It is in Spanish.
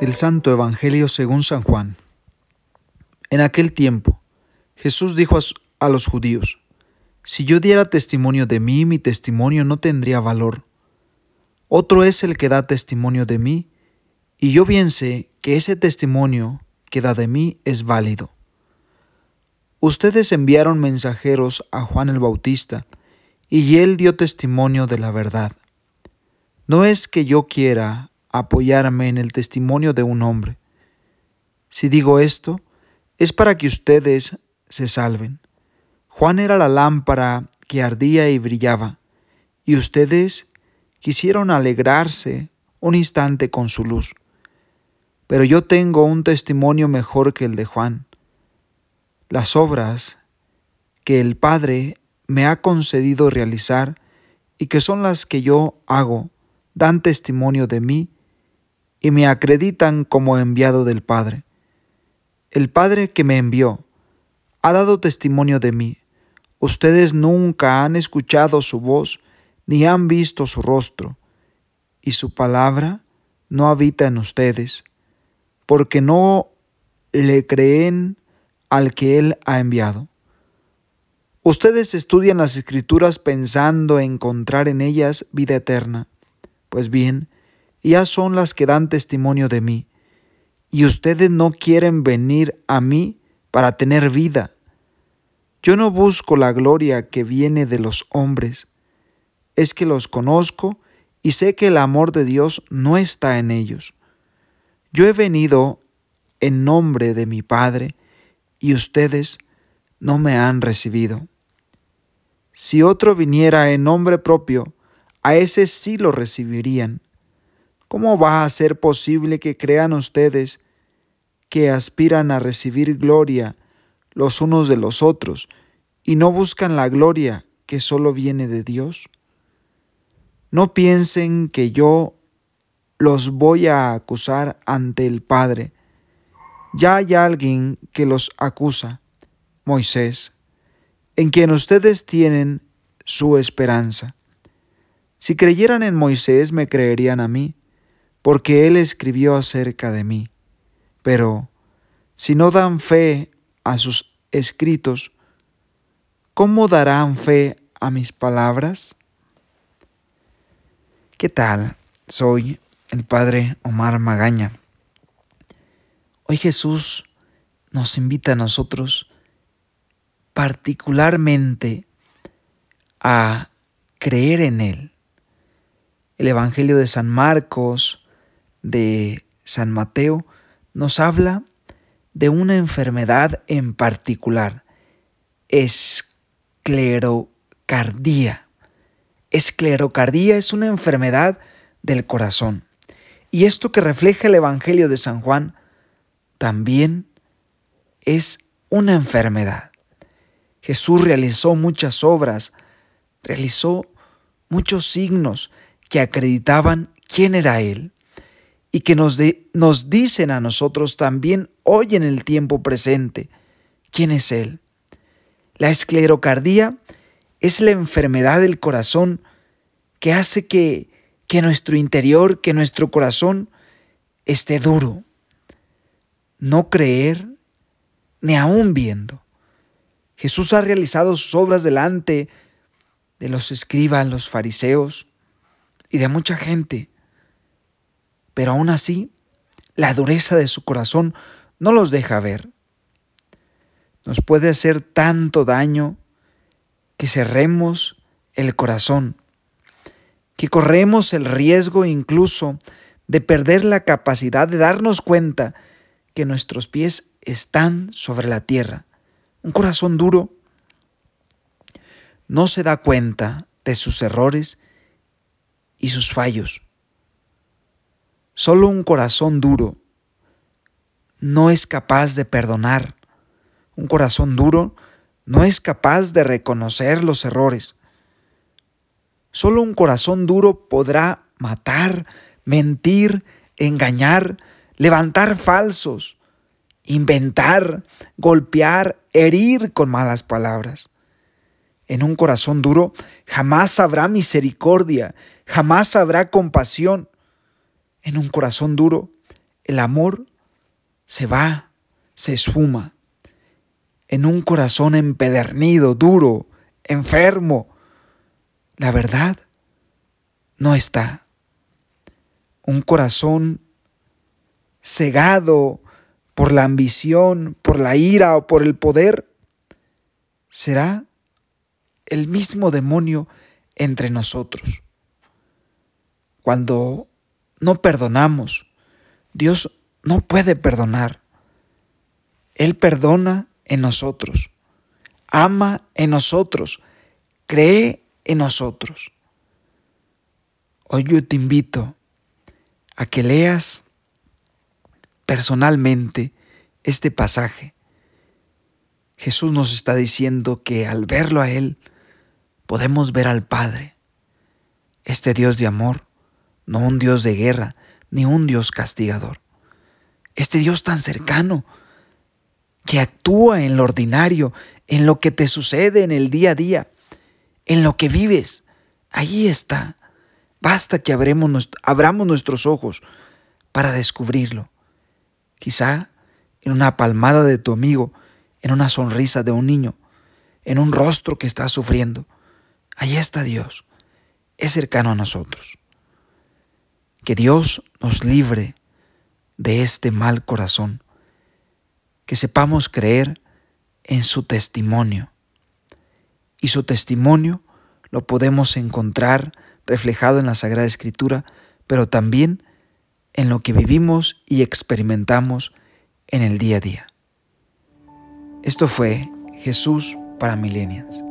Del Santo Evangelio según San Juan. En aquel tiempo, Jesús dijo a los judíos, Si yo diera testimonio de mí, mi testimonio no tendría valor. Otro es el que da testimonio de mí, y yo bien sé que ese testimonio que da de mí es válido. Ustedes enviaron mensajeros a Juan el Bautista, y él dio testimonio de la verdad. No es que yo quiera apoyarme en el testimonio de un hombre. Si digo esto, es para que ustedes se salven. Juan era la lámpara que ardía y brillaba, y ustedes quisieron alegrarse un instante con su luz. Pero yo tengo un testimonio mejor que el de Juan. Las obras que el Padre me ha concedido realizar y que son las que yo hago, dan testimonio de mí y me acreditan como enviado del Padre. El Padre que me envió ha dado testimonio de mí. Ustedes nunca han escuchado su voz ni han visto su rostro, y su palabra no habita en ustedes, porque no le creen al que Él ha enviado. Ustedes estudian las escrituras pensando encontrar en ellas vida eterna. Pues bien, ellas son las que dan testimonio de mí, y ustedes no quieren venir a mí para tener vida. Yo no busco la gloria que viene de los hombres, es que los conozco y sé que el amor de Dios no está en ellos. Yo he venido en nombre de mi Padre y ustedes no me han recibido. Si otro viniera en nombre propio, a ese sí lo recibirían. ¿Cómo va a ser posible que crean ustedes que aspiran a recibir gloria los unos de los otros y no buscan la gloria que solo viene de Dios? No piensen que yo los voy a acusar ante el Padre. Ya hay alguien que los acusa, Moisés, en quien ustedes tienen su esperanza. Si creyeran en Moisés, me creerían a mí porque Él escribió acerca de mí. Pero si no dan fe a sus escritos, ¿cómo darán fe a mis palabras? ¿Qué tal? Soy el Padre Omar Magaña. Hoy Jesús nos invita a nosotros particularmente a creer en Él. El Evangelio de San Marcos de San Mateo nos habla de una enfermedad en particular, esclerocardía. Esclerocardía es una enfermedad del corazón. Y esto que refleja el Evangelio de San Juan también es una enfermedad. Jesús realizó muchas obras, realizó muchos signos que acreditaban quién era Él y que nos, nos dicen a nosotros también hoy en el tiempo presente quién es Él. La esclerocardía es la enfermedad del corazón que hace que, que nuestro interior, que nuestro corazón esté duro. No creer ni aún viendo. Jesús ha realizado sus obras delante de los escribas, los fariseos y de mucha gente pero aún así, la dureza de su corazón no los deja ver. Nos puede hacer tanto daño que cerremos el corazón, que corremos el riesgo incluso de perder la capacidad de darnos cuenta que nuestros pies están sobre la tierra. Un corazón duro no se da cuenta de sus errores y sus fallos. Solo un corazón duro no es capaz de perdonar. Un corazón duro no es capaz de reconocer los errores. Solo un corazón duro podrá matar, mentir, engañar, levantar falsos, inventar, golpear, herir con malas palabras. En un corazón duro jamás habrá misericordia, jamás habrá compasión. En un corazón duro el amor se va, se esfuma. En un corazón empedernido, duro, enfermo, la verdad no está. Un corazón cegado por la ambición, por la ira o por el poder, será el mismo demonio entre nosotros. Cuando no perdonamos, Dios no puede perdonar. Él perdona en nosotros, ama en nosotros, cree en nosotros. Hoy yo te invito a que leas personalmente este pasaje. Jesús nos está diciendo que al verlo a Él podemos ver al Padre, este Dios de amor, no un Dios de guerra, ni un Dios castigador. Este Dios tan cercano, que actúa en lo ordinario, en lo que te sucede en el día a día, en lo que vives. Ahí está. Basta que abramos, nuestros ojos para descubrirlo. Quizá en una palmada de tu amigo, en una sonrisa de un niño, en un rostro que está sufriendo. Allí está Dios. Es cercano a nosotros. Que Dios nos libre de este mal corazón. Que sepamos creer en su testimonio. Y su testimonio lo podemos encontrar reflejado en la Sagrada Escritura, pero también en lo que vivimos y experimentamos en el día a día. Esto fue Jesús para Millennials.